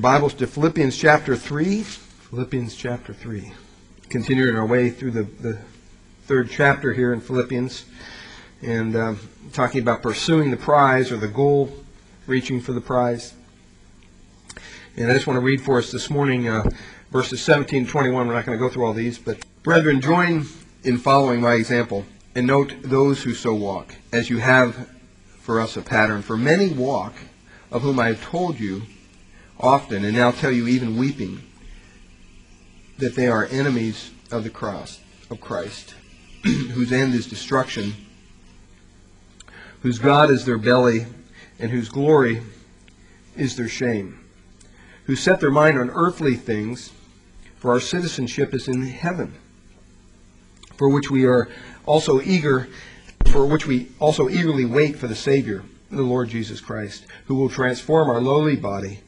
Bibles to Philippians chapter 3. Philippians chapter 3. Continuing our way through the, the third chapter here in Philippians and um, talking about pursuing the prize or the goal, reaching for the prize. And I just want to read for us this morning uh, verses 17 to 21. We're not going to go through all these, but brethren, join in following my example and note those who so walk, as you have for us a pattern. For many walk, of whom I have told you often, and now tell you even weeping, that they are enemies of the cross of Christ, whose end is destruction, whose God is their belly, and whose glory is their shame, who set their mind on earthly things, for our citizenship is in heaven, for which we are also eager, for which we also eagerly wait for the Savior, the Lord Jesus Christ, who will transform our lowly body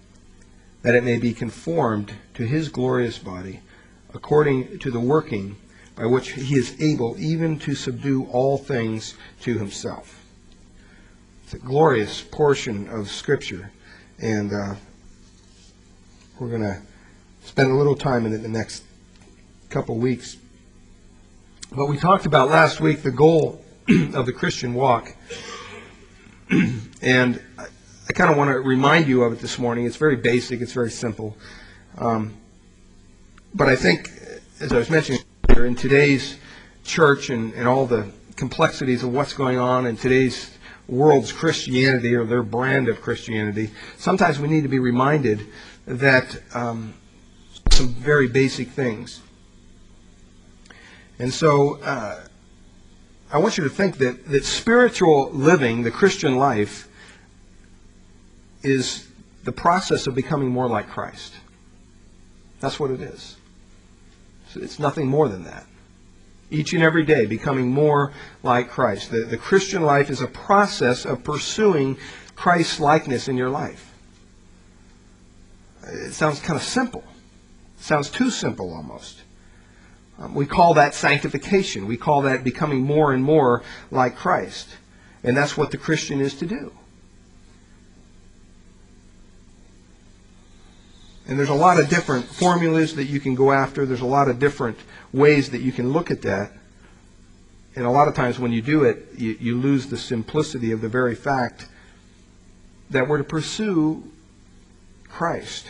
that it may be conformed to his glorious body, according to the working by which he is able even to subdue all things to himself. It's a glorious portion of Scripture, and uh, we're going to spend a little time in it the next couple weeks. But we talked about last week the goal of the Christian walk, and I kind of want to remind you of it this morning. It's very basic, it's very simple. Um, but I think, as I was mentioning earlier, in today's church and, and all the complexities of what's going on in today's world's Christianity or their brand of Christianity, sometimes we need to be reminded that um, some very basic things. And so uh, I want you to think that, that spiritual living, the Christian life, is the process of becoming more like Christ. That's what it is. It's nothing more than that. Each and every day, becoming more like Christ. The, the Christian life is a process of pursuing Christ's likeness in your life. It sounds kind of simple. It sounds too simple almost. Um, we call that sanctification. We call that becoming more and more like Christ. And that's what the Christian is to do. And there's a lot of different formulas that you can go after. There's a lot of different ways that you can look at that. And a lot of times when you do it, you, you lose the simplicity of the very fact that we're to pursue Christ.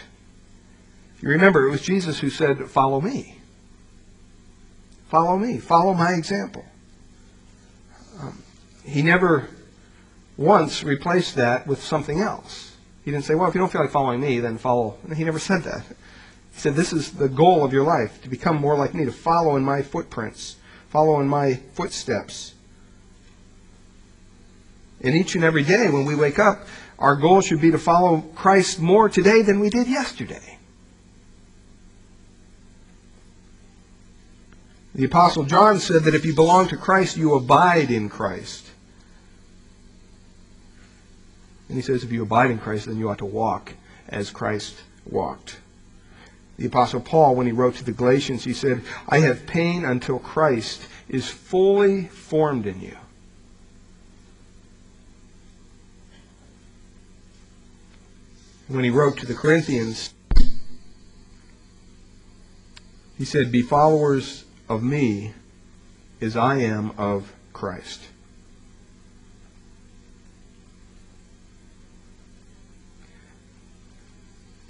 You remember, it was Jesus who said, Follow me. Follow me. Follow my example. Um, he never once replaced that with something else. He didn't say, well, if you don't feel like following me, then follow. He never said that. He said, this is the goal of your life, to become more like me, to follow in my footprints, follow in my footsteps. And each and every day when we wake up, our goal should be to follow Christ more today than we did yesterday. The Apostle John said that if you belong to Christ, you abide in Christ. And he says, if you abide in Christ, then you ought to walk as Christ walked. The Apostle Paul, when he wrote to the Galatians, he said, I have pain until Christ is fully formed in you. When he wrote to the Corinthians, he said, Be followers of me as I am of Christ.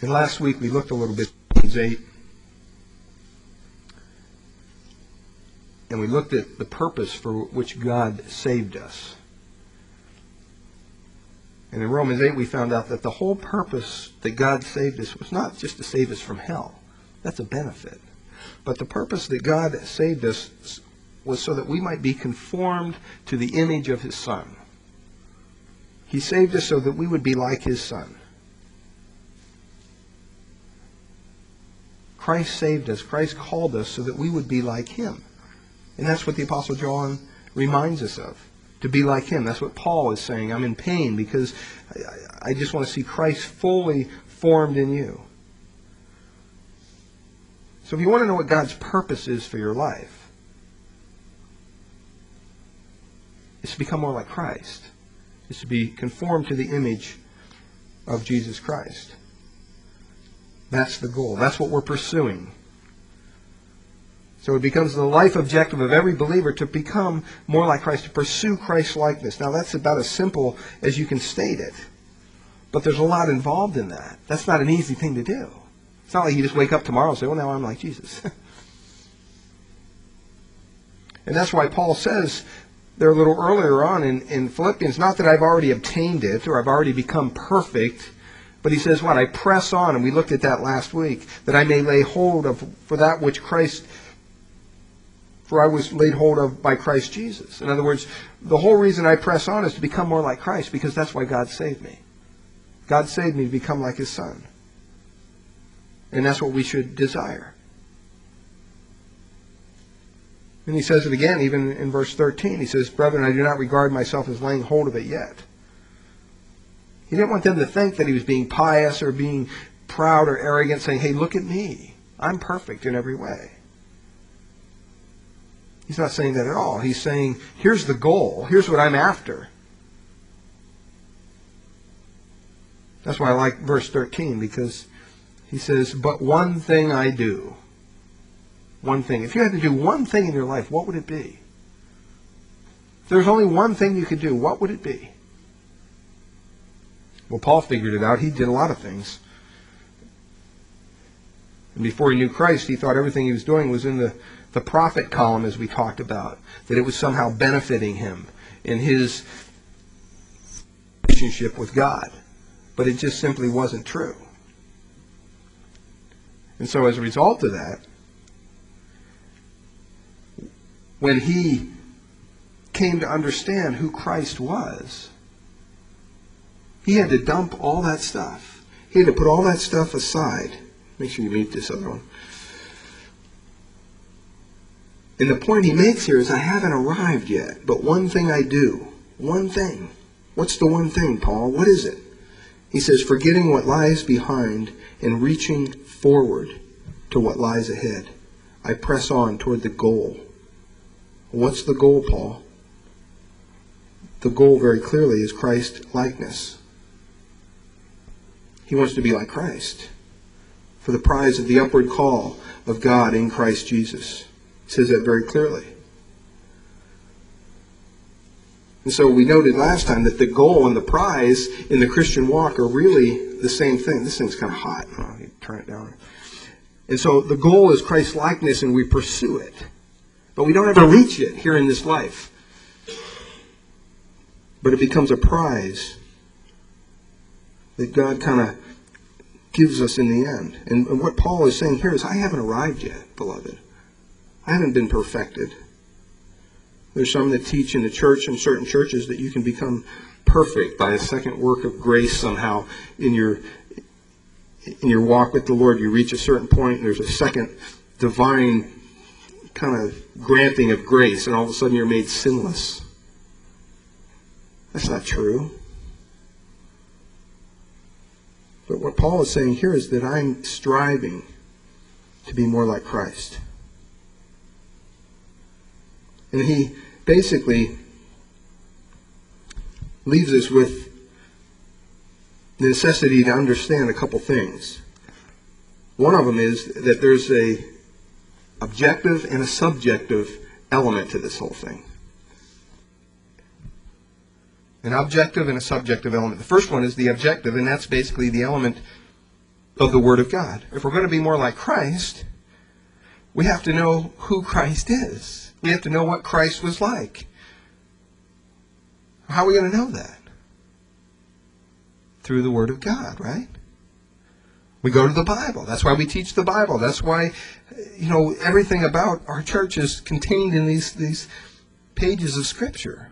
And last week we looked a little bit at Romans 8. And we looked at the purpose for which God saved us. And in Romans 8 we found out that the whole purpose that God saved us was not just to save us from hell. That's a benefit. But the purpose that God saved us was so that we might be conformed to the image of his Son. He saved us so that we would be like his Son. Christ saved us. Christ called us so that we would be like him. And that's what the Apostle John reminds us of. To be like him. That's what Paul is saying. I'm in pain because I, just want to see Christ fully formed in you. So if you want to know what God's purpose is for your life, it's to become more like Christ. It's to be conformed to the image of Jesus Christ. That's the goal. That's what we're pursuing. So it becomes the life objective of every believer to become more like Christ, to pursue Christ likeness. Now that's about as simple as you can state it. But there's a lot involved in that. That's not an easy thing to do. It's not like you just wake up tomorrow and say, well, now I'm like Jesus. and that's why Paul says there a little earlier on in, in Philippians, not that I've already obtained it or I've already become perfect, but he says what? I press on, and we looked at that last week, that I may lay hold of for that which Christ for I was laid hold of by Christ Jesus. In other words, the whole reason I press on is to become more like Christ because that's why God saved me. God saved me to become like his son. And that's what we should desire. And he says it again, even in verse 13. He says, Brethren, I do not regard myself as laying hold of it yet. He didn't want them to think that he was being pious or being proud or arrogant, saying, Hey, look at me. I'm perfect in every way. He's not saying that at all. He's saying, Here's the goal. Here's what I'm after. That's why I like verse 13 because he says, But one thing I do. One thing. If you had to do one thing in your life, what would it be? If there's only one thing you could do, what would it be? Well, Paul figured it out. He did a lot of things. And before he knew Christ, he thought everything he was doing was in the, the profit column, as we talked about, that it was somehow benefiting him in his relationship with God but it just simply wasn't true. And so as a result of that, when he came to understand who Christ was, he had to dump all that stuff. He had to put all that stuff aside. Make sure you meet this other one. And the point he makes here is I haven't arrived yet, but one thing I do. One thing. What's the one thing, Paul? What is it? He says, forgetting what lies behind and reaching forward to what lies ahead. I press on toward the goal. What's the goal, Paul? The goal very clearly is Christ likeness. He wants to be like Christ for the prize of the upward call of God in Christ Jesus. He says that very clearly. And so we noted last time that the goal and the prize in the Christian walk are really the same thing. This thing's kind of hot. Oh, turn it down. And so the goal is Christ likeness and we pursue it. But we don't ever reach it here in this life. But it becomes a prize that God kind of gives us in the end. And, and what Paul is saying here is, I haven't arrived yet, beloved. I haven't been perfected. There's some that teach in the church, in certain churches, that you can become perfect by a second work of grace somehow in your in your walk with the Lord. You reach a certain point, and there's a second divine kind of granting of grace, and all of a sudden you're made sinless. That's not true. But what Paul is saying here is that I'm striving to be more like Christ. And he basically leaves us with the necessity to understand a couple things. One of them is that there's a objective and a subjective element to this whole thing. An objective and a subjective element. The first one is the objective, and that's basically the element of the Word of God. If we're going to be more like Christ, we have to know who Christ is. We have to know what Christ was like. How are we going to know that? Through the Word of God, right? We go to the Bible. That's why we teach the Bible. That's why, you know, everything about our church is contained in these, these pages of Scripture.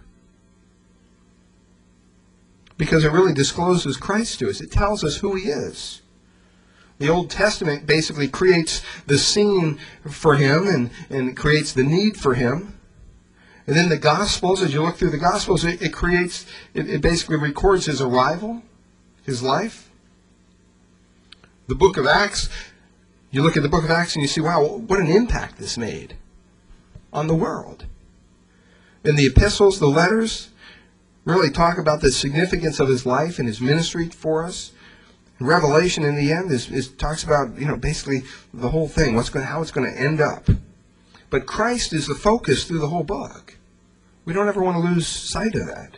Because it really discloses Christ to us. It tells us who He is. The Old Testament basically creates the scene for him and, and creates the need for him. And then the Gospels, as you look through the Gospels, it, it creates, it, it basically records his arrival, his life. The book of Acts, you look at the book of Acts and you see, wow, what an impact this made on the world. And the epistles, the letters, really talk about the significance of his life and his ministry for us Revelation in the end is, is talks about you know basically the whole thing, what's going, how it's going to end up. But Christ is the focus through the whole book. We don't ever want to lose sight of that.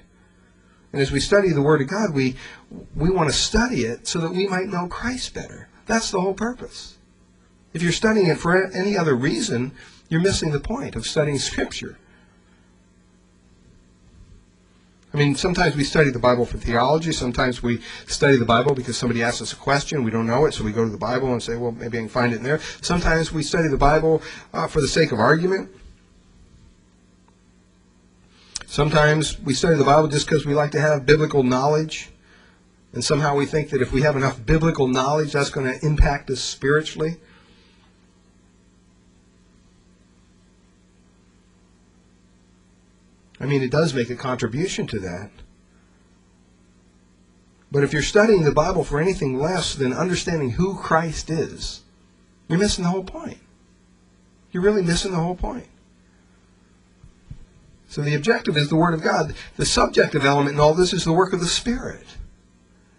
And as we study the Word of God, we we want to study it so that we might know Christ better. That's the whole purpose. If you're studying it for any other reason, you're missing the point of studying Scripture. I mean, sometimes we study the Bible for theology. Sometimes we study the Bible because somebody asks us a question. We don't know it, so we go to the Bible and say, well, maybe I can find it in there. Sometimes we study the Bible uh, for the sake of argument. Sometimes we study the Bible just because we like to have biblical knowledge. And somehow we think that if we have enough biblical knowledge, that's going to impact us spiritually. I mean, it does make a contribution to that. But if you're studying the Bible for anything less than understanding who Christ is, you're missing the whole point. You're really missing the whole point. So the objective is the Word of God. The subjective element in all this is the work of the Spirit.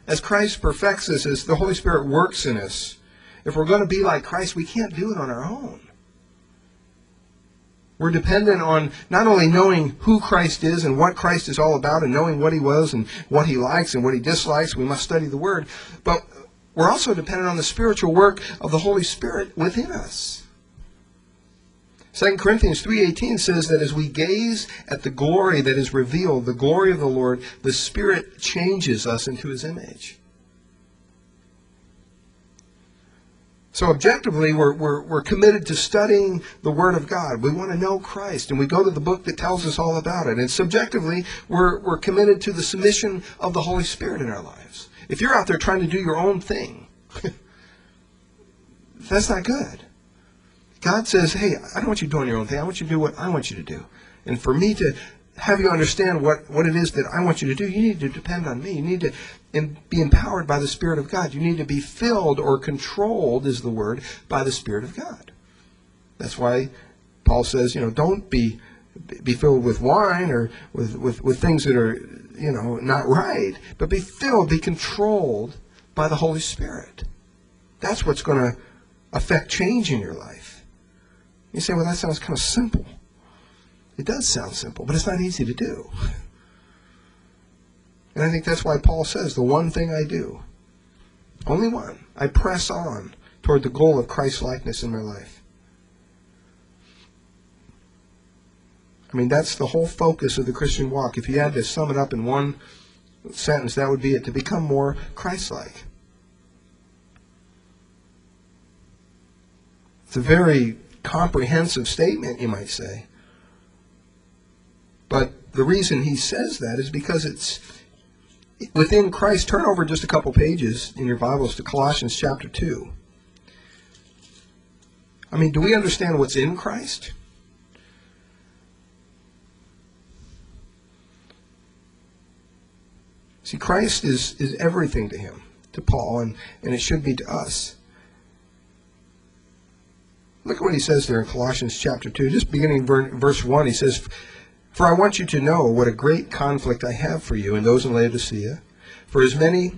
As Christ perfects us, as the Holy Spirit works in us, if we're going to be like Christ, we can't do it on our own. We're dependent on not only knowing who Christ is and what Christ is all about and knowing what he was and what he likes and what he dislikes. We must study the Word. But we're also dependent on the spiritual work of the Holy Spirit within us. 2 Corinthians 3:18 says that as we gaze at the glory that is revealed, the glory of the Lord, the Spirit changes us into his image. So objectively, we're, we're, we're committed to studying the Word of God. We want to know Christ, and we go to the book that tells us all about it. And subjectively, we're, we're committed to the submission of the Holy Spirit in our lives. If you're out there trying to do your own thing, that's not good. God says, hey, I don't want you doing your own thing. I want you to do what I want you to do. And for me to have you understand what, what it is that I want you to do, you need to depend on me. You need to be empowered by the Spirit of God. You need to be filled or controlled, is the word, by the Spirit of God. That's why Paul says, you know, don't be be filled with wine or with, with, with things that are, you know, not right, but be filled, be controlled by the Holy Spirit. That's what's going to affect change in your life. You say, well, that sounds kind of simple. It does sound simple, but it's not easy to do. And I think that's why Paul says, the one thing I do, only one, I press on toward the goal of Christ likeness in my life. I mean, that's the whole focus of the Christian walk. If you had to sum it up in one sentence, that would be it to become more Christ like. It's a very comprehensive statement, you might say. But the reason he says that is because it's within Christ. Turn over just a couple pages in your Bibles to Colossians chapter 2. I mean, do we understand what's in Christ? See, Christ is, is everything to him, to Paul, and, and it should be to us. Look at what he says there in Colossians chapter 2, just beginning verse 1. He says, For I want you to know what a great conflict I have for you and those in Laodicea. For as many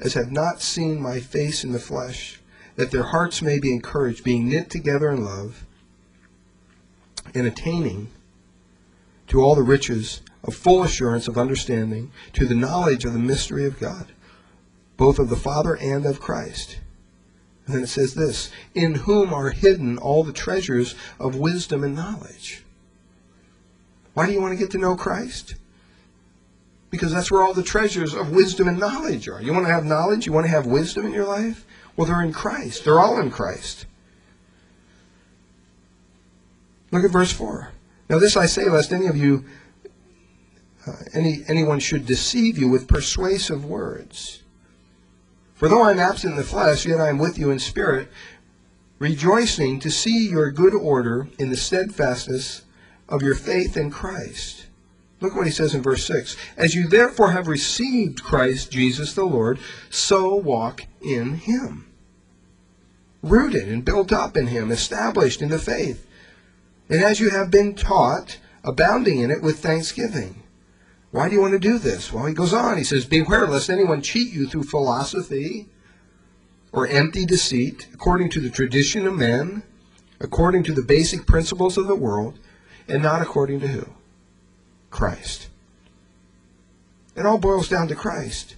as have not seen my face in the flesh, that their hearts may be encouraged, being knit together in love, and attaining to all the riches of full assurance of understanding, to the knowledge of the mystery of God, both of the Father and of Christ and then it says this In whom are hidden all the treasures of wisdom and knowledge. Why do you want to get to know Christ? Because that's where all the treasures of wisdom and knowledge are. You want to have knowledge? You want to have wisdom in your life? Well, they're in Christ. They're all in Christ. Look at verse 4. Now, this I say, lest any of you, uh, any, anyone should deceive you with persuasive words. For though I am absent in the flesh, yet I am with you in spirit, rejoicing to see your good order in the steadfastness of your faith in Christ. Look what he says in verse 6. As you therefore have received Christ Jesus the Lord, so walk in him. Rooted and built up in him, established in the faith. And as you have been taught, abounding in it with thanksgiving. Why do you want to do this? Well, he goes on. He says, Beware lest anyone cheat you through philosophy or empty deceit, according to the tradition of men, according to the basic principles of the world, and not according to who? Christ. It all boils down to Christ.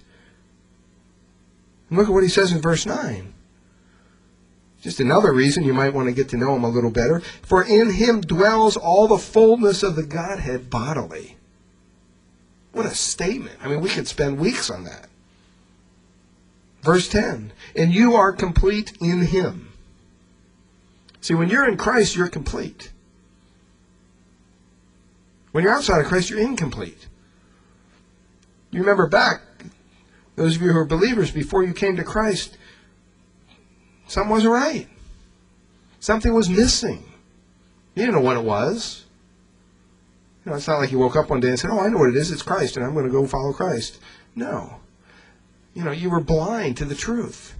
And look at what he says in verse 9. Just another reason you might want to get to know him a little better. For in him dwells all the fullness of the Godhead bodily. What a statement. I mean, we could spend weeks on that. Verse 10 And you are complete in him. See, when you're in Christ, you're complete. When you're outside of Christ, you're incomplete. You remember back, those of you who are believers, before you came to Christ, something wasn't right. Something was missing. You didn't know what it was. You know, it's not like you woke up one day and said, Oh, I know what it is. It's Christ, and I'm going to go follow Christ. No. You know, you were blind to the truth.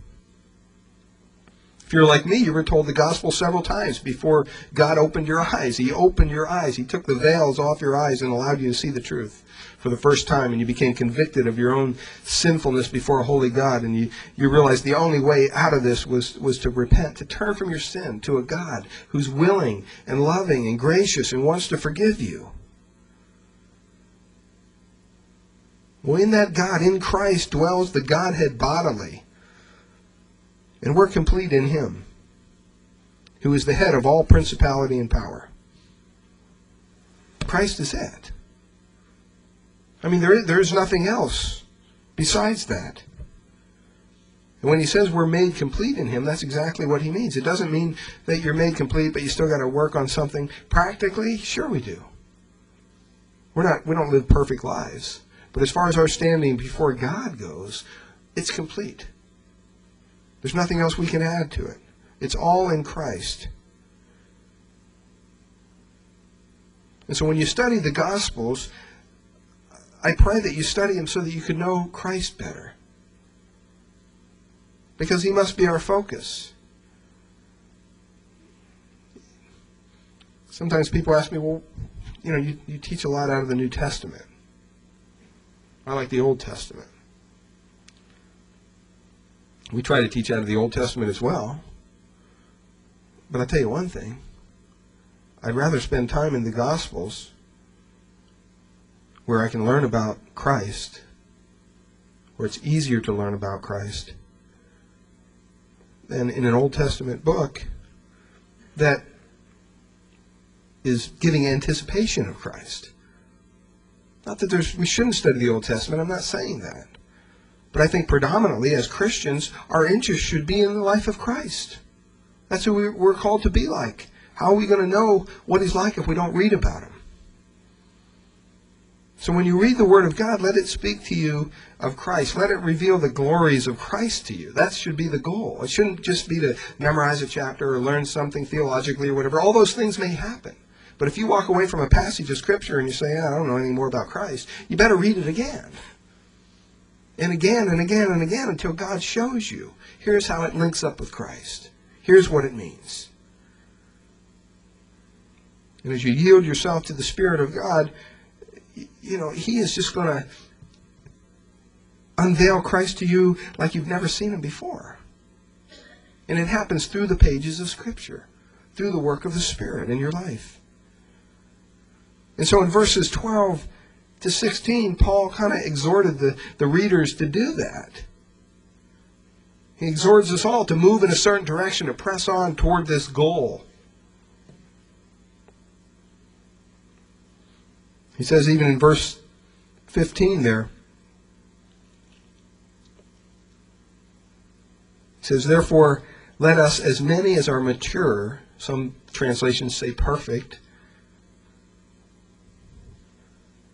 You're like me, you were told the gospel several times before God opened your eyes. He opened your eyes. He took the veils off your eyes and allowed you to see the truth for the first time, and you became convicted of your own sinfulness before a holy God, and you, you realized the only way out of this was, was to repent, to turn from your sin to a God who's willing and loving and gracious and wants to forgive you. Well, in that God, in Christ, dwells the Godhead bodily. And we're complete in Him, who is the head of all principality and power. Christ is that. I mean, there is, there is nothing else besides that. And when he says we're made complete in him, that's exactly what he means. It doesn't mean that you're made complete, but you still got to work on something. Practically, sure we do. We're not, we don't live perfect lives. But as far as our standing before God goes, it's complete. There's nothing else we can add to it. It's all in Christ. And so when you study the Gospels, I pray that you study them so that you can know Christ better. Because he must be our focus. Sometimes people ask me, well, you know, you, you teach a lot out of the New Testament. I like the Old Testament. We try to teach out of the Old Testament as well. But I'll tell you one thing. I'd rather spend time in the Gospels where I can learn about Christ, where it's easier to learn about Christ, than in an Old Testament book that is giving anticipation of Christ. Not that there's, we shouldn't study the Old Testament, I'm not saying that. But I think predominantly as Christians, our interest should be in the life of Christ. That's who we're called to be like. How are we going to know what he's like if we don't read about him? So when you read the Word of God, let it speak to you of Christ. Let it reveal the glories of Christ to you. That should be the goal. It shouldn't just be to memorize a chapter or learn something theologically or whatever. All those things may happen. But if you walk away from a passage of Scripture and you say, I don't know anything more about Christ, you better read it again. And again and again and again until God shows you. Here's how it links up with Christ. Here's what it means. And as you yield yourself to the Spirit of God, you know, He is just going to unveil Christ to you like you've never seen Him before. And it happens through the pages of Scripture, through the work of the Spirit in your life. And so in verses 12 to 16, Paul kind of exhorted the, the readers to do that. He exhorts us all to move in a certain direction, to press on toward this goal. He says, even in verse 15 there, he says, Therefore, let us, as many as are mature, some translations say perfect,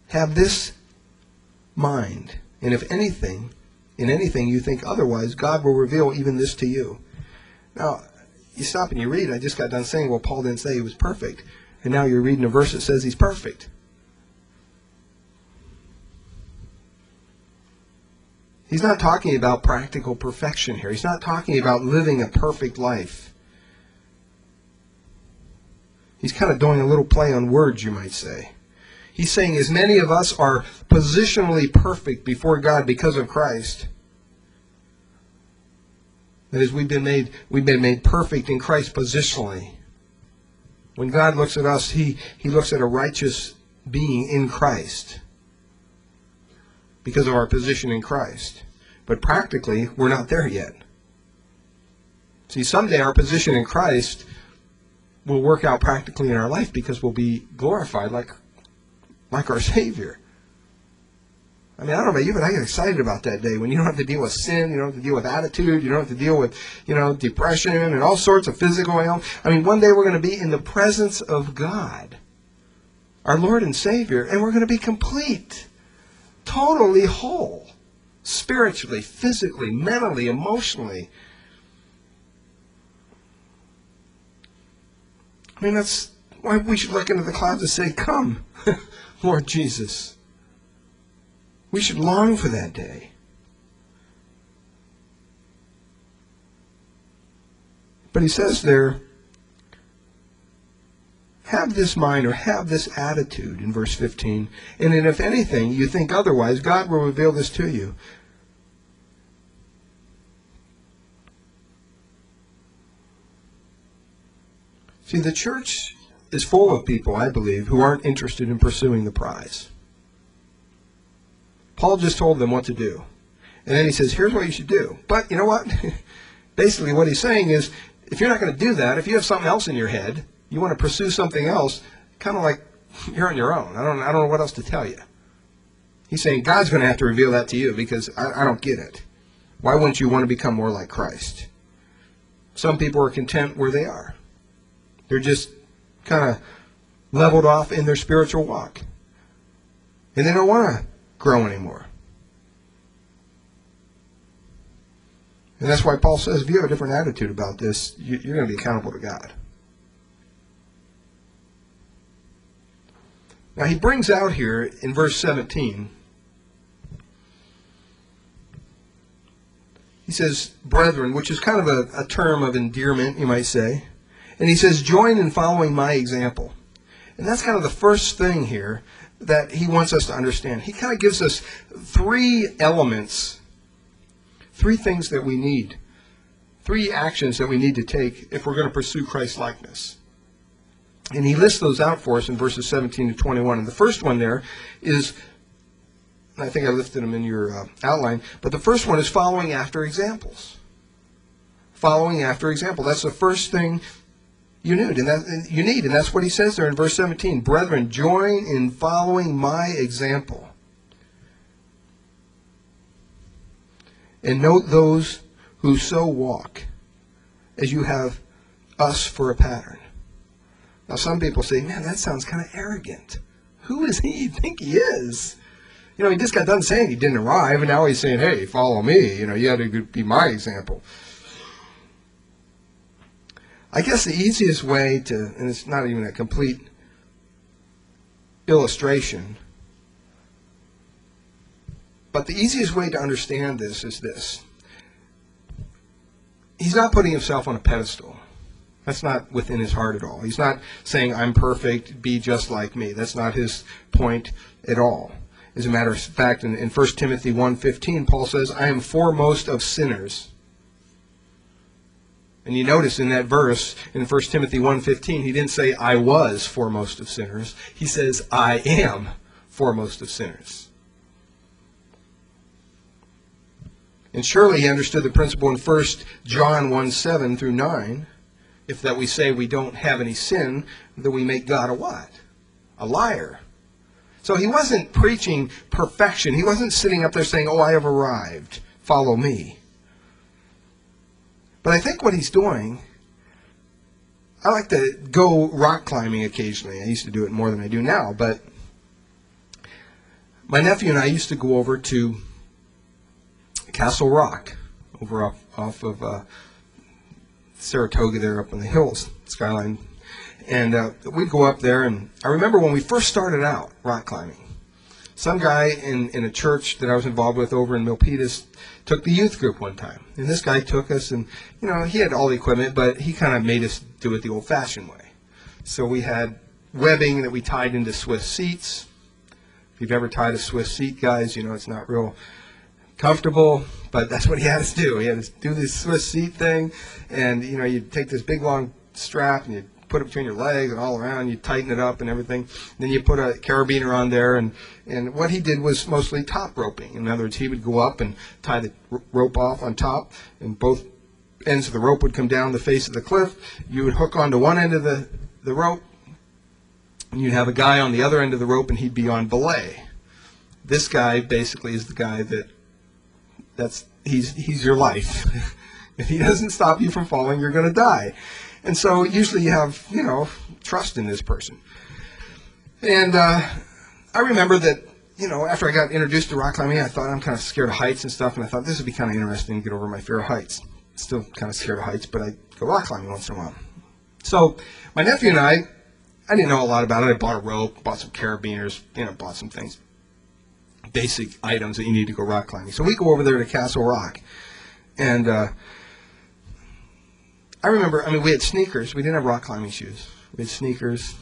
have this mind. And if anything, in anything you think otherwise, God will reveal even this to you. Now, you stop and you read, I just got done saying, well, Paul didn't say he was perfect. And now you're reading a verse that says he's perfect. He's not talking about practical perfection here. He's not talking about living a perfect life. He's kind of doing a little play on words, you might say. He's saying as many of us are positionally perfect before God because of Christ, That is, we've been made we've been made perfect in Christ positionally. When God looks at us, He He looks at a righteous being in Christ because of our position in Christ. But practically, we're not there yet. See, someday our position in Christ will work out practically in our life because we'll be glorified like like our Savior. I mean, I don't know about you, but I get excited about that day when you don't have to deal with sin, you don't have to deal with attitude, you don't have to deal with, you know, depression and all sorts of physical ailments. I mean, one day we're going to be in the presence of God, our Lord and Savior, and we're going to be complete, totally whole, spiritually, physically, mentally, emotionally. I mean, that's why we should look into the clouds and say, Come, Lord Jesus. We should long for that day. But he says there, have this mind or have this attitude in verse 15. And then if anything you think otherwise, God will reveal this to you. See, the church is full of people, I believe, who aren't interested in pursuing the prize. Paul just told them what to do. And then he says, here's what you should do. But you know what? Basically, what he's saying is, if you're not going to do that, if you have something else in your head, you want to pursue something else, kind of like you're on your own. I don't, I don't know what else to tell you. He's saying God's going to have to reveal that to you because I, I don't get it. Why wouldn't you want to become more like Christ? Some people are content where they are. They're just kind of leveled off in their spiritual walk. And they don't want to grow anymore. And that's why Paul says if you have a different attitude about this, you're going to be accountable to God. Now he brings out here in verse 17, he says, brethren, which is kind of a, a term of endearment, you might say. And he says, join in following my example. And that's kind of the first thing here that he wants us to understand. He kind of gives us three elements, three things that we need, three actions that we need to take if we're going to pursue Christ likeness. And he lists those out for us in verses 17 to 21. And the first one there is, I think I listed them in your uh, outline, but the first one is following after examples. Following after example. That's the first thing you need, and that you need, and that's what he says there in verse 17. Brethren, join in following my example. And note those who so walk, as you have us for a pattern. Now, some people say, man, that sounds kind of arrogant. Who is he you think he is? You know, he just got done saying he didn't arrive, and now he's saying, hey, follow me. You know, you had to be my example. I guess the easiest way to, and it's not even a complete illustration, but the easiest way to understand this is this. He's not putting himself on a pedestal. That's not within his heart at all. He's not saying, I'm perfect, be just like me. That's not his point at all. As a matter of fact, in, in 1 Timothy 1.15, Paul says, I am foremost of sinners. And you notice in that verse in 1 Timothy 1:15, he didn't say I was foremost of sinners. He says I am foremost of sinners. And surely he understood the principle in 1 John 1 7 through 9, if that we say we don't have any sin, that we make God a what? A liar. So he wasn't preaching perfection. He wasn't sitting up there saying, Oh, I have arrived. Follow me. But I think what he's doing, I like to go rock climbing occasionally. I used to do it more than I do now, but my nephew and I used to go over to Castle Rock, over off, off of uh, Saratoga there up in the hills, skyline. And uh, we'd go up there, and I remember when we first started out rock climbing, some guy in, in a church that I was involved with over in Milpitas took the youth group one time. And this guy took us, and, you know, he had all the equipment, but he kind of made us do it the old fashioned way. So we had webbing that we tied into Swiss seats. If you've ever tied a Swiss seat, guys, you know it's not real comfortable, but that's what he had us do. He had us do this Swiss seat thing, and you know, you take this big long strap and you put it between your legs and all around. You tighten it up and everything. Then you put a carabiner on there, and and what he did was mostly top roping. In other words, he would go up and tie the rope off on top, and both ends of the rope would come down the face of the cliff. You would hook onto one end of the the rope, and you'd have a guy on the other end of the rope, and he'd be on belay. This guy basically is the guy that that's he's he's your life. if he doesn't stop you from falling, you're going to die. And so usually you have, you know, trust in this person. And uh, I remember that, you know, after I got introduced to rock climbing, I thought I'm kind of scared of heights and stuff, and I thought this would be kind of interesting to get over my fear of heights. Still kind of scared of heights, but I go rock climbing once in a while. So my nephew and I, I didn't know a lot about it. I bought a rope, bought some carabiners, you know, bought some things, basic items that you need to go rock climbing. So we go over there to Castle Rock, and uh, I remember, I mean, we had sneakers. We didn't have rock climbing shoes. We had sneakers,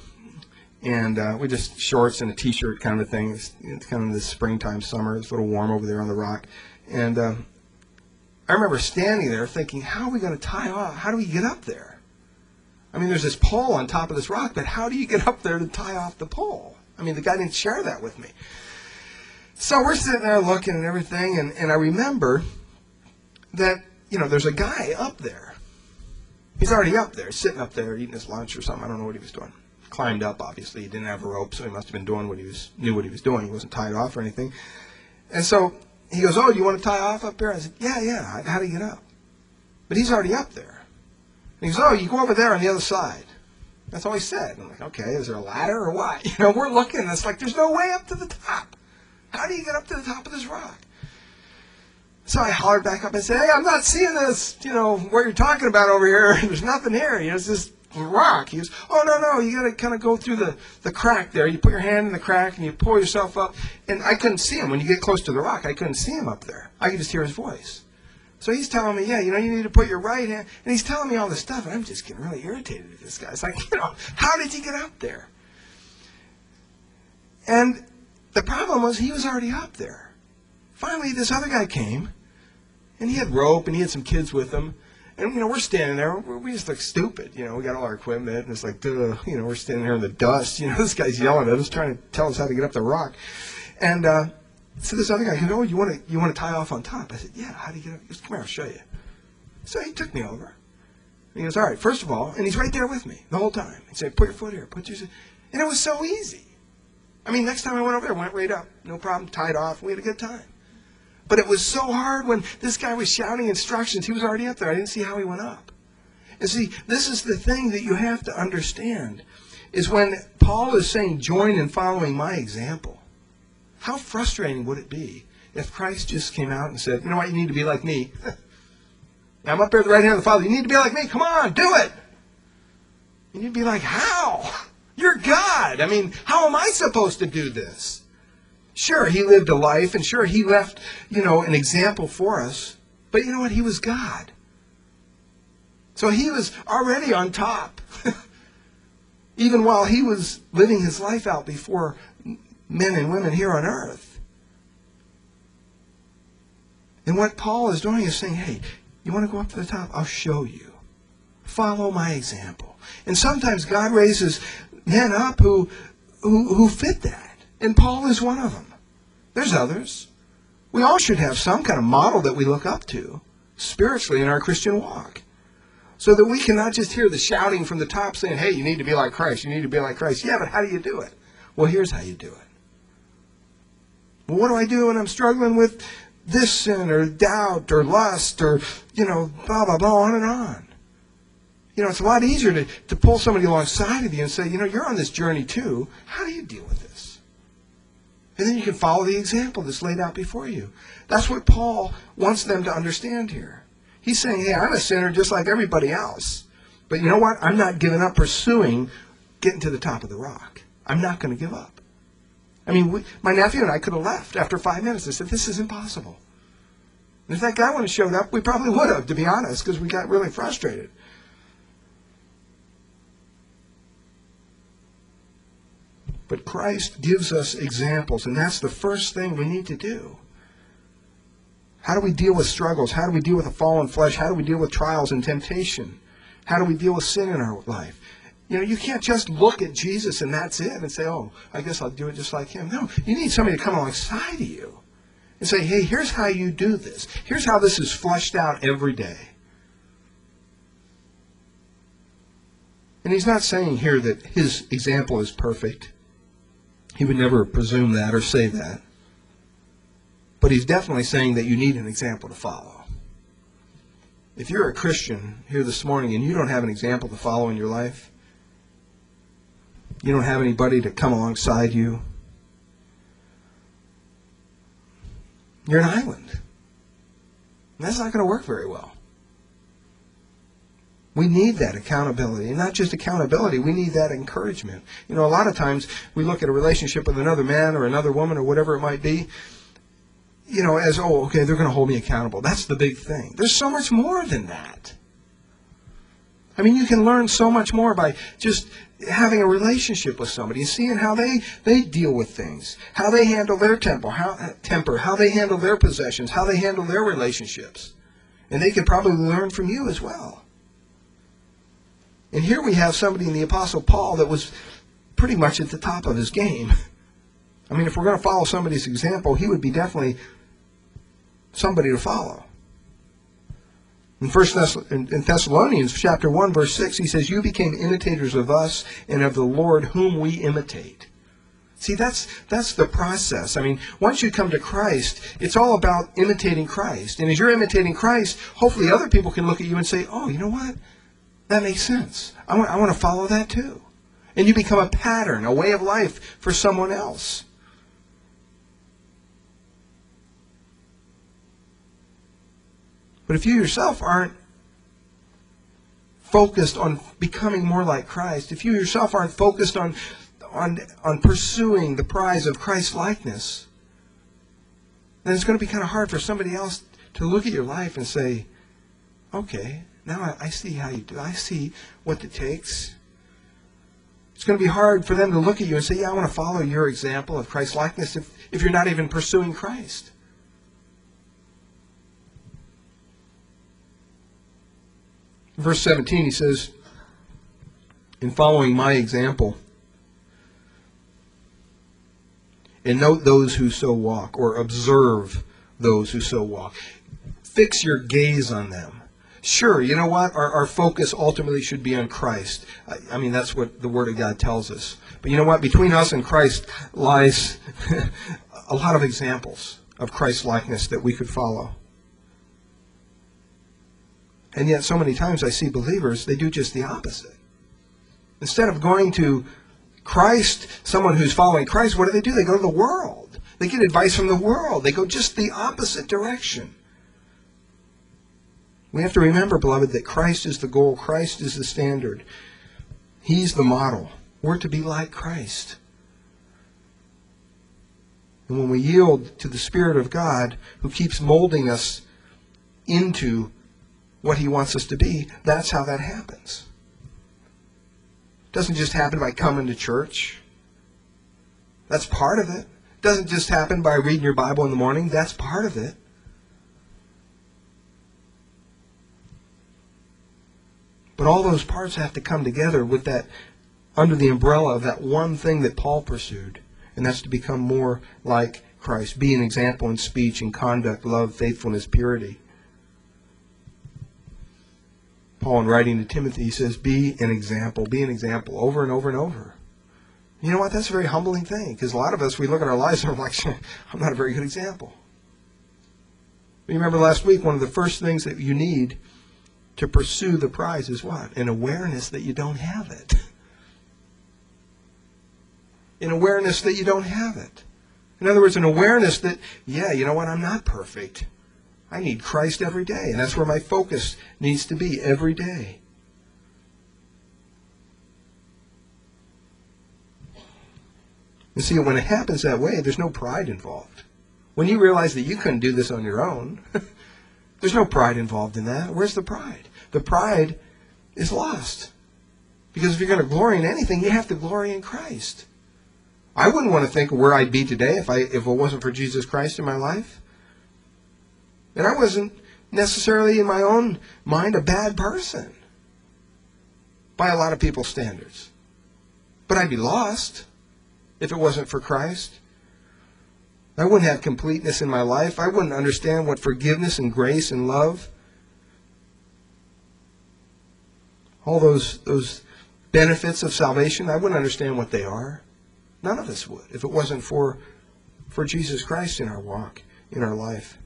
and uh, we just shorts and a t-shirt kind of thing. It's, it's kind of the springtime, summer. It's a little warm over there on the rock, and uh, I remember standing there thinking, how are we going to tie off? How do we get up there? I mean, there's this pole on top of this rock, but how do you get up there to tie off the pole? I mean, the guy didn't share that with me. So we're sitting there looking and everything, and, and I remember that, you know, there's a guy up there He's already up there, sitting up there eating his lunch or something. I don't know what he was doing. Climbed up, obviously. He didn't have a rope, so he must have been doing what he was knew what he was doing. He wasn't tied off or anything. And so he goes, "Oh, you want to tie off up here?" I said, "Yeah, yeah. How do you get up?" But he's already up there. And he goes, "Oh, you go over there on the other side." That's all he said. I'm like, "Okay, is there a ladder or what?" You know, we're looking. It's like there's no way up to the top. How do you get up to the top of this rock? So I hollered back up and said, "Hey, I'm not seeing this. You know what you're talking about over here. There's nothing here. You know, it's just rock." He goes, "Oh no, no. You got to kind of go through the the crack there. You put your hand in the crack and you pull yourself up." And I couldn't see him when you get close to the rock. I couldn't see him up there. I could just hear his voice. So he's telling me, "Yeah, you know, you need to put your right hand." And he's telling me all this stuff, and I'm just getting really irritated at this guy. It's like, you know, how did you get up there? And the problem was he was already up there. Finally, this other guy came and he had rope, and he had some kids with him. And, you know, we're standing there. We just look stupid. You know, we got all our equipment, and it's like, Duh, you know, we're standing there in the dust. You know, this guy's yelling at us, trying to tell us how to get up the rock. And uh, so this other guy goes, oh, you want to you want to tie off on top? I said, yeah, how do you get up? He goes, come here, I'll show you. So he took me over. And he goes, all right, first of all, and he's right there with me the whole time. He said, put your foot here, put your... And it was so easy. I mean, next time I went over there, went right up. No problem, tied off. We had a good time. But it was so hard when this guy was shouting instructions. He was already up there. I didn't see how he went up. And see, this is the thing that you have to understand is when Paul is saying, join in following my example. How frustrating would it be if Christ just came out and said, you know what, you need to be like me. I'm up there at the right hand of the Father. You need to be like me. Come on, do it. And you'd be like, how? You're God. I mean, how am I supposed to do this? Sure, he lived a life, and sure, he left, you know, an example for us. But you know what? He was God. So he was already on top. Even while he was living his life out before men and women here on earth. And what Paul is doing is saying, hey, you want to go up to the top? I'll show you. Follow my example. And sometimes God raises men up who, who, who fit that. And Paul is one of them. There's others. We all should have some kind of model that we look up to spiritually in our Christian walk. So that we cannot just hear the shouting from the top saying, hey, you need to be like Christ, you need to be like Christ. Yeah, but how do you do it? Well, here's how you do it. Well, what do I do when I'm struggling with this sin or doubt or lust or, you know, blah, blah, blah, on and on? You know, it's a lot easier to, to pull somebody alongside of you and say, you know, you're on this journey too. How do you deal with it? And then you can follow the example that's laid out before you. That's what Paul wants them to understand here. He's saying, hey, I'm a sinner just like everybody else. But you know what? I'm not giving up pursuing getting to the top of the rock. I'm not going to give up. I mean, we, my nephew and I could have left after five minutes. I said, this is impossible. And if that guy would have showed up, we probably would have, to be honest, because we got really frustrated. But Christ gives us examples, and that's the first thing we need to do. How do we deal with struggles? How do we deal with a fallen flesh? How do we deal with trials and temptation? How do we deal with sin in our life? You know, you can't just look at Jesus and that's it and say, oh, I guess I'll do it just like him. No, you need somebody to come alongside of you and say, hey, here's how you do this. Here's how this is fleshed out every day. And he's not saying here that his example is perfect. He would never presume that or say that. But he's definitely saying that you need an example to follow. If you're a Christian here this morning and you don't have an example to follow in your life, you don't have anybody to come alongside you, you're an island. And that's not going to work very well. We need that accountability. And not just accountability, we need that encouragement. You know, a lot of times we look at a relationship with another man or another woman or whatever it might be, you know, as, oh, okay, they're going to hold me accountable. That's the big thing. There's so much more than that. I mean, you can learn so much more by just having a relationship with somebody and seeing how they, they deal with things, how they handle their temper, how, temper, how they handle their possessions, how they handle their relationships. And they can probably learn from you as well. And here we have somebody in the Apostle Paul that was pretty much at the top of his game. I mean, if we're going to follow somebody's example, he would be definitely somebody to follow. In First Thess- in Thessalonians chapter one verse six, he says, "You became imitators of us and of the Lord, whom we imitate." See, that's that's the process. I mean, once you come to Christ, it's all about imitating Christ. And as you're imitating Christ, hopefully other people can look at you and say, "Oh, you know what? That makes sense. I want, I want to follow that too. And you become a pattern, a way of life for someone else. But if you yourself aren't focused on becoming more like Christ, if you yourself aren't focused on, on, on pursuing the prize of Christ likeness, then it's going to be kind of hard for somebody else to look at your life and say, okay, now I, I see how you do. I see what it takes. It's going to be hard for them to look at you and say, yeah, I want to follow your example of Christ likeness if, if you're not even pursuing Christ. Verse 17, he says, in following my example, and note those who so walk, or observe those who so walk. Fix your gaze on them. Sure, you know what? Our, our focus ultimately should be on Christ. I, I mean, that's what the Word of God tells us. But you know what? Between us and Christ lies a lot of examples of Christ likeness that we could follow. And yet, so many times I see believers, they do just the opposite. Instead of going to Christ, someone who's following Christ, what do they do? They go to the world. They get advice from the world. They go just the opposite direction. We have to remember, beloved, that Christ is the goal, Christ is the standard. He's the model. We're to be like Christ. And when we yield to the Spirit of God, who keeps molding us into what He wants us to be, that's how that happens. It doesn't just happen by coming to church. That's part of it. It doesn't just happen by reading your Bible in the morning. That's part of it. But all those parts have to come together with that under the umbrella of that one thing that Paul pursued, and that's to become more like Christ, be an example in speech and conduct, love, faithfulness, purity. Paul, in writing to Timothy, he says, Be an example, be an example, over and over and over. You know what? That's a very humbling thing, because a lot of us, we look at our lives and we're like, I'm not a very good example. Remember last week, one of the first things that you need to pursue the prize is what? An awareness that you don't have it. An awareness that you don't have it. In other words, an awareness that, yeah, you know what? I'm not perfect. I need Christ every day. And that's where my focus needs to be every day. And see, when it happens that way, there's no pride involved. When you realize that you couldn't do this on your own, there's no pride involved in that. Where's the pride? The pride is lost. Because if you're going to glory in anything, you have to glory in Christ. I wouldn't want to think of where I'd be today if I if it wasn't for Jesus Christ in my life. And I wasn't necessarily in my own mind a bad person by a lot of people's standards. But I'd be lost if it wasn't for Christ. I wouldn't have completeness in my life. I wouldn't understand what forgiveness and grace and love, all those, those benefits of salvation, I wouldn't understand what they are. None of us would if it wasn't for, for Jesus Christ in our walk, in our life.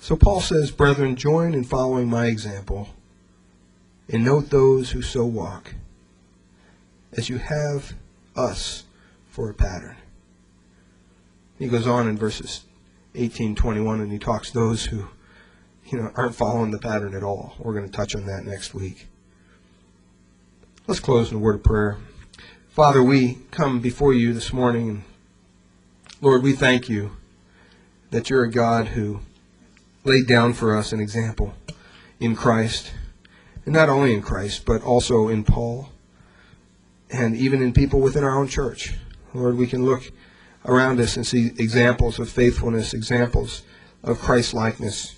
So Paul says, Brethren, join in following my example, and note those who so walk, as you have us for a pattern. He goes on in verses 18, 21, and he talks those who you know, aren't following the pattern at all. We're going to touch on that next week. Let's close in a word of prayer. Father, we come before you this morning, Lord, we thank you that you're a God who laid down for us an example in Christ. Not only in Christ, but also in Paul, and even in people within our own church. Lord, we can look around us and see examples of faithfulness, examples of Christ likeness,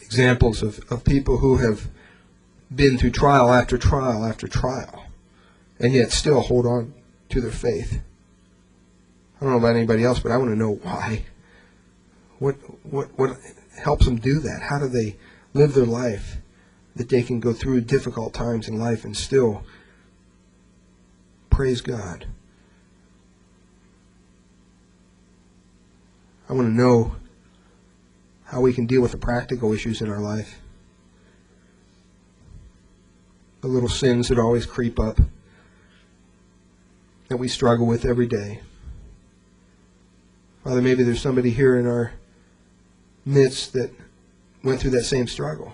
examples of, of people who have been through trial after trial after trial, and yet still hold on to their faith. I don't know about anybody else, but I want to know why. What what what helps them do that? How do they live their life that they can go through difficult times in life and still praise God? I want to know how we can deal with the practical issues in our life. The little sins that always creep up that we struggle with every day. Father, maybe there's somebody here in our midst that went through that same struggle.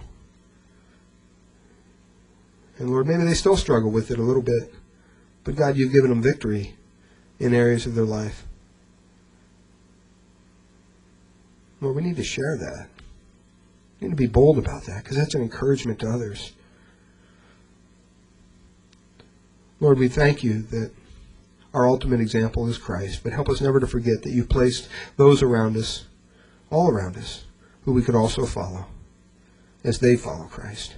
And Lord, maybe they still struggle with it a little bit. But God, you've given them victory in areas of their life. Lord, we need to share that. We need to be bold about that because that's an encouragement to others. Lord, we thank you that our ultimate example is Christ, but help us never to forget that you've placed those around us, all around us, who we could also follow as they follow Christ.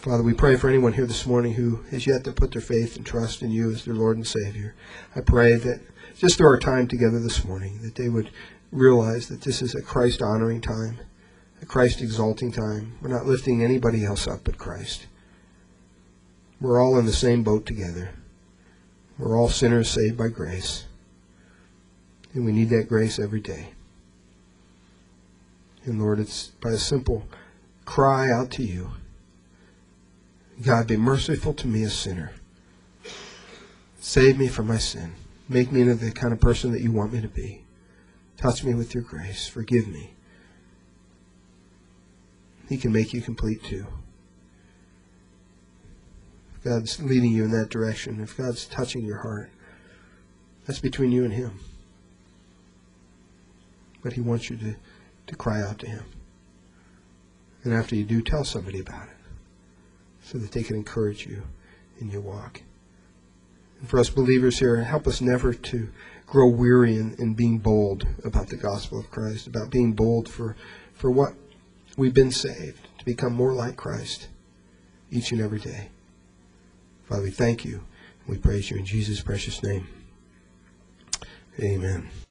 Father, we pray for anyone here this morning who has yet to put their faith and trust in you as their Lord and Savior. I pray that just through our time together this morning, that they would realize that this is a Christ honoring time, a Christ exalting time. We're not lifting anybody else up but Christ. We're all in the same boat together. We're all sinners saved by grace. And we need that grace every day. And Lord, it's by a simple cry out to you God, be merciful to me, a sinner. Save me from my sin. Make me into the kind of person that you want me to be. Touch me with your grace. Forgive me. He can make you complete too. If God's leading you in that direction, if God's touching your heart, that's between you and Him. But He wants you to, to cry out to Him. And after you do, tell somebody about it so that they can encourage you in your walk. And for us believers here, help us never to grow weary in, in being bold about the gospel of Christ, about being bold for, for what we've been saved, to become more like Christ each and every day. Father, we thank you. We praise you in Jesus' precious name. Amen.